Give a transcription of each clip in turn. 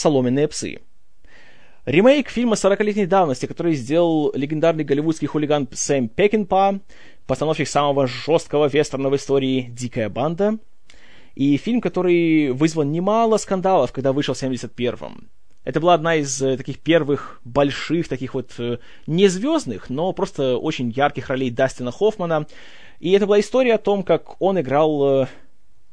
«Соломенные псы». Ремейк фильма 40-летней давности, который сделал легендарный голливудский хулиган Сэм Пекинпа, постановщик самого жесткого вестерна в истории «Дикая банда», и фильм, который вызвал немало скандалов, когда вышел в 71-м. Это была одна из э, таких первых больших, таких вот э, не звездных, но просто очень ярких ролей Дастина Хоффмана. И это была история о том, как он играл э,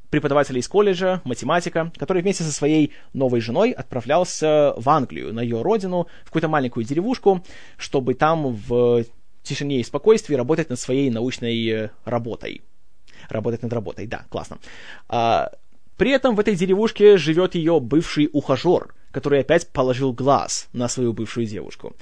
преподавателя из колледжа, математика, который вместе со своей новой женой отправлялся в Англию, на ее родину, в какую-то маленькую деревушку, чтобы там в тишине и спокойствии работать над своей научной работой. Работать над работой, да, классно. А, при этом в этой деревушке живет ее бывший ухажер, который опять положил глаз на свою бывшую девушку.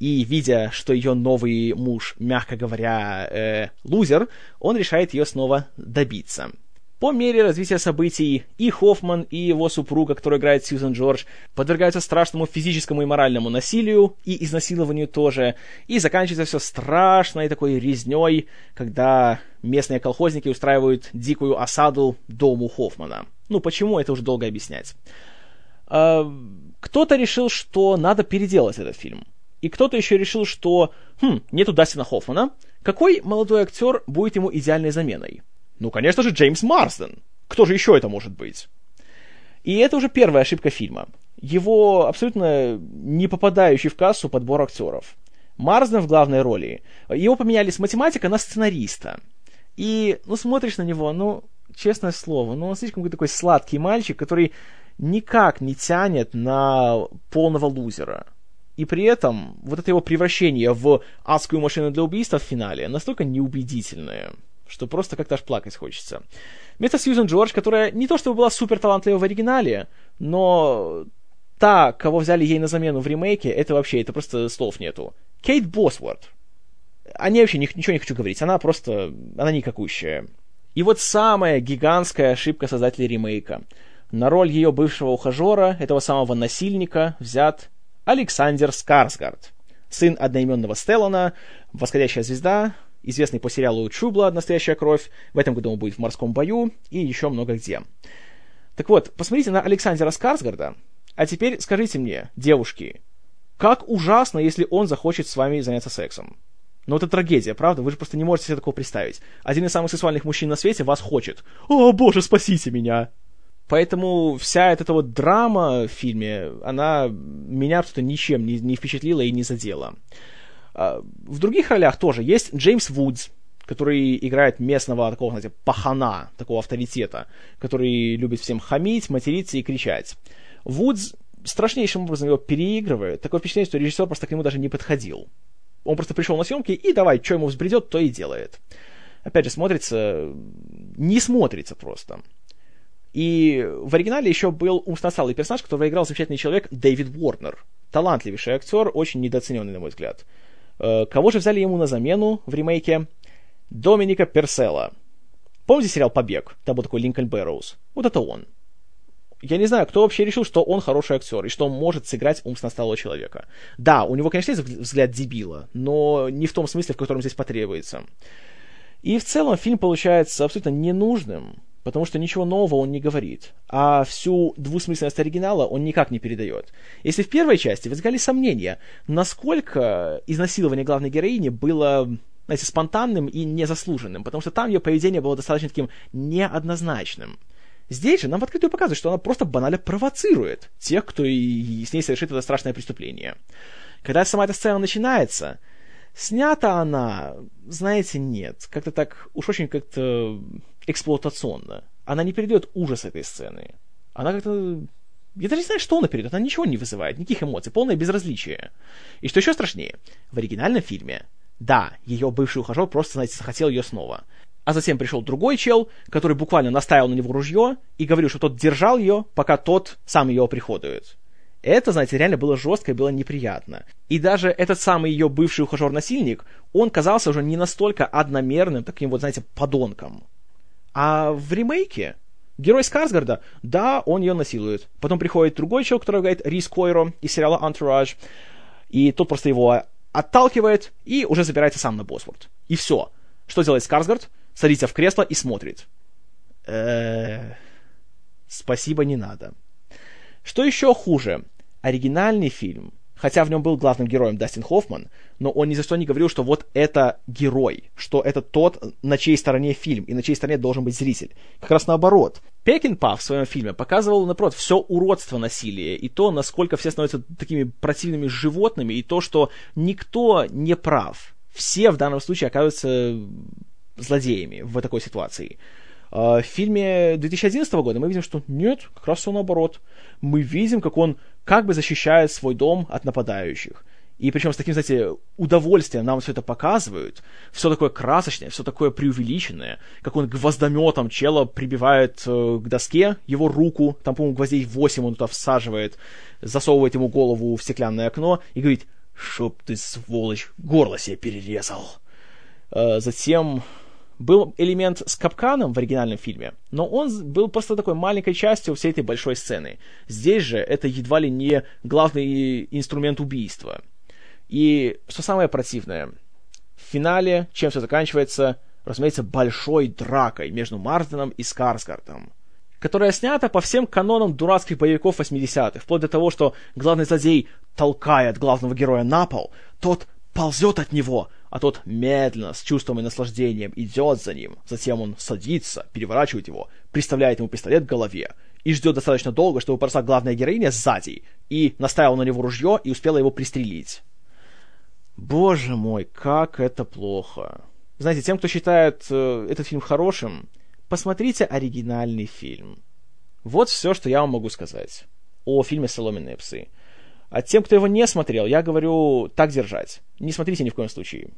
И видя, что ее новый муж, мягко говоря, э, лузер, он решает ее снова добиться. По мере развития событий и Хоффман, и его супруга, которая играет Сьюзен Джордж, подвергаются страшному физическому и моральному насилию, и изнасилованию тоже, и заканчивается все страшной такой резней, когда местные колхозники устраивают дикую осаду дому Хоффмана. Ну, почему, это уже долго объяснять. А, кто-то решил, что надо переделать этот фильм. И кто-то еще решил, что, хм, нету Дастина Хоффмана, какой молодой актер будет ему идеальной заменой? Ну, конечно же, Джеймс Марсден. Кто же еще это может быть? И это уже первая ошибка фильма. Его абсолютно не попадающий в кассу подбор актеров. Марсден в главной роли. Его поменяли с математика на сценариста. И, ну, смотришь на него, ну, честное слово, ну, он слишком такой сладкий мальчик, который никак не тянет на полного лузера. И при этом вот это его превращение в адскую машину для убийства в финале настолько неубедительное что просто как-то аж плакать хочется. Вместо Сьюзен Джордж, которая не то чтобы была супер талантлива в оригинале, но та, кого взяли ей на замену в ремейке, это вообще, это просто слов нету. Кейт Босворд. О ней вообще ничего не хочу говорить, она просто, она никакущая. И вот самая гигантская ошибка создателей ремейка. На роль ее бывшего ухажера, этого самого насильника, взят Александр Скарсгард, сын одноименного Стеллана, восходящая звезда, известный по сериалу Blood «Настоящая кровь». В этом году он будет в «Морском бою» и еще много где. Так вот, посмотрите на Александра Скарсгарда. А теперь скажите мне, девушки, как ужасно, если он захочет с вами заняться сексом. Но это трагедия, правда? Вы же просто не можете себе такого представить. Один из самых сексуальных мужчин на свете вас хочет. О, боже, спасите меня! Поэтому вся эта вот драма в фильме, она меня просто ничем не, не впечатлила и не задела. А, в других ролях тоже есть Джеймс Вудс, который играет местного такого, знаете, пахана, такого авторитета, который любит всем хамить, материться и кричать. Вудс страшнейшим образом его переигрывает. Такое впечатление, что режиссер просто к нему даже не подходил. Он просто пришел на съемки и давай, что ему взбредет, то и делает. Опять же, смотрится... Не смотрится просто. И в оригинале еще был умствосталый персонаж, которого играл замечательный человек Дэвид Уорнер. Талантливейший актер, очень недооцененный, на мой взгляд. Э, кого же взяли ему на замену в ремейке? Доминика Персела. Помните сериал «Побег»? Там был такой Линкольн Бэрроуз. Вот это он. Я не знаю, кто вообще решил, что он хороший актер и что он может сыграть умственно сталого человека. Да, у него, конечно, есть взгляд дебила, но не в том смысле, в котором здесь потребуется. И в целом фильм получается абсолютно ненужным, потому что ничего нового он не говорит, а всю двусмысленность оригинала он никак не передает. Если в первой части возникали сомнения, насколько изнасилование главной героини было знаете, спонтанным и незаслуженным, потому что там ее поведение было достаточно таким неоднозначным. Здесь же нам в открытую показывают, что она просто банально провоцирует тех, кто и с ней совершит это страшное преступление. Когда сама эта сцена начинается, снята она, знаете, нет, как-то так, уж очень как-то эксплуатационно. Она не передает ужас этой сцены. Она как-то... Я даже не знаю, что она передает. Она ничего не вызывает, никаких эмоций, полное безразличие. И что еще страшнее, в оригинальном фильме, да, ее бывший ухажер просто, знаете, захотел ее снова. А затем пришел другой чел, который буквально наставил на него ружье и говорил, что тот держал ее, пока тот сам ее приходует. Это, знаете, реально было жестко и было неприятно. И даже этот самый ее бывший ухажер-насильник, он казался уже не настолько одномерным, таким вот, знаете, подонком. А в ремейке герой Скарсгарда, да, он ее насилует. Потом приходит другой человек, который говорит Рис Койро из сериала Entourage, и тот просто его отталкивает и уже забирается сам на Босворд. И все. Что делает Скарсгард? Садится в кресло и смотрит. Спасибо, не надо. Что еще хуже? Оригинальный фильм хотя в нем был главным героем Дастин Хоффман, но он ни за что не говорил, что вот это герой, что это тот, на чьей стороне фильм, и на чьей стороне должен быть зритель. Как раз наоборот. Пекинпа в своем фильме показывал, напротив, все уродство насилия, и то, насколько все становятся такими противными животными, и то, что никто не прав. Все в данном случае оказываются злодеями в такой ситуации. А, в фильме 2011 года мы видим, что нет, как раз все наоборот. Мы видим, как он как бы защищает свой дом от нападающих. И причем с таким, знаете, удовольствием нам все это показывают. Все такое красочное, все такое преувеличенное. Как он гвоздометом чела прибивает э, к доске его руку, там, по-моему, гвоздей 8 он туда всаживает, засовывает ему голову в стеклянное окно и говорит, «Чтоб ты, сволочь, горло себе перерезал». Э, затем был элемент с капканом в оригинальном фильме, но он был просто такой маленькой частью всей этой большой сцены. Здесь же это едва ли не главный инструмент убийства. И что самое противное, в финале, чем все заканчивается, разумеется, большой дракой между Мартином и Скарсгардом, которая снята по всем канонам дурацких боевиков 80-х, вплоть до того, что главный злодей толкает главного героя на пол, тот ползет от него, а тот медленно, с чувством и наслаждением идет за ним. Затем он садится, переворачивает его, приставляет ему пистолет к голове и ждет достаточно долго, чтобы подошла главная героиня сзади и наставила на него ружье и успела его пристрелить. Боже мой, как это плохо. Знаете, тем, кто считает э, этот фильм хорошим, посмотрите оригинальный фильм. Вот все, что я вам могу сказать о фильме «Соломенные псы». А тем, кто его не смотрел, я говорю так держать. Не смотрите ни в коем случае.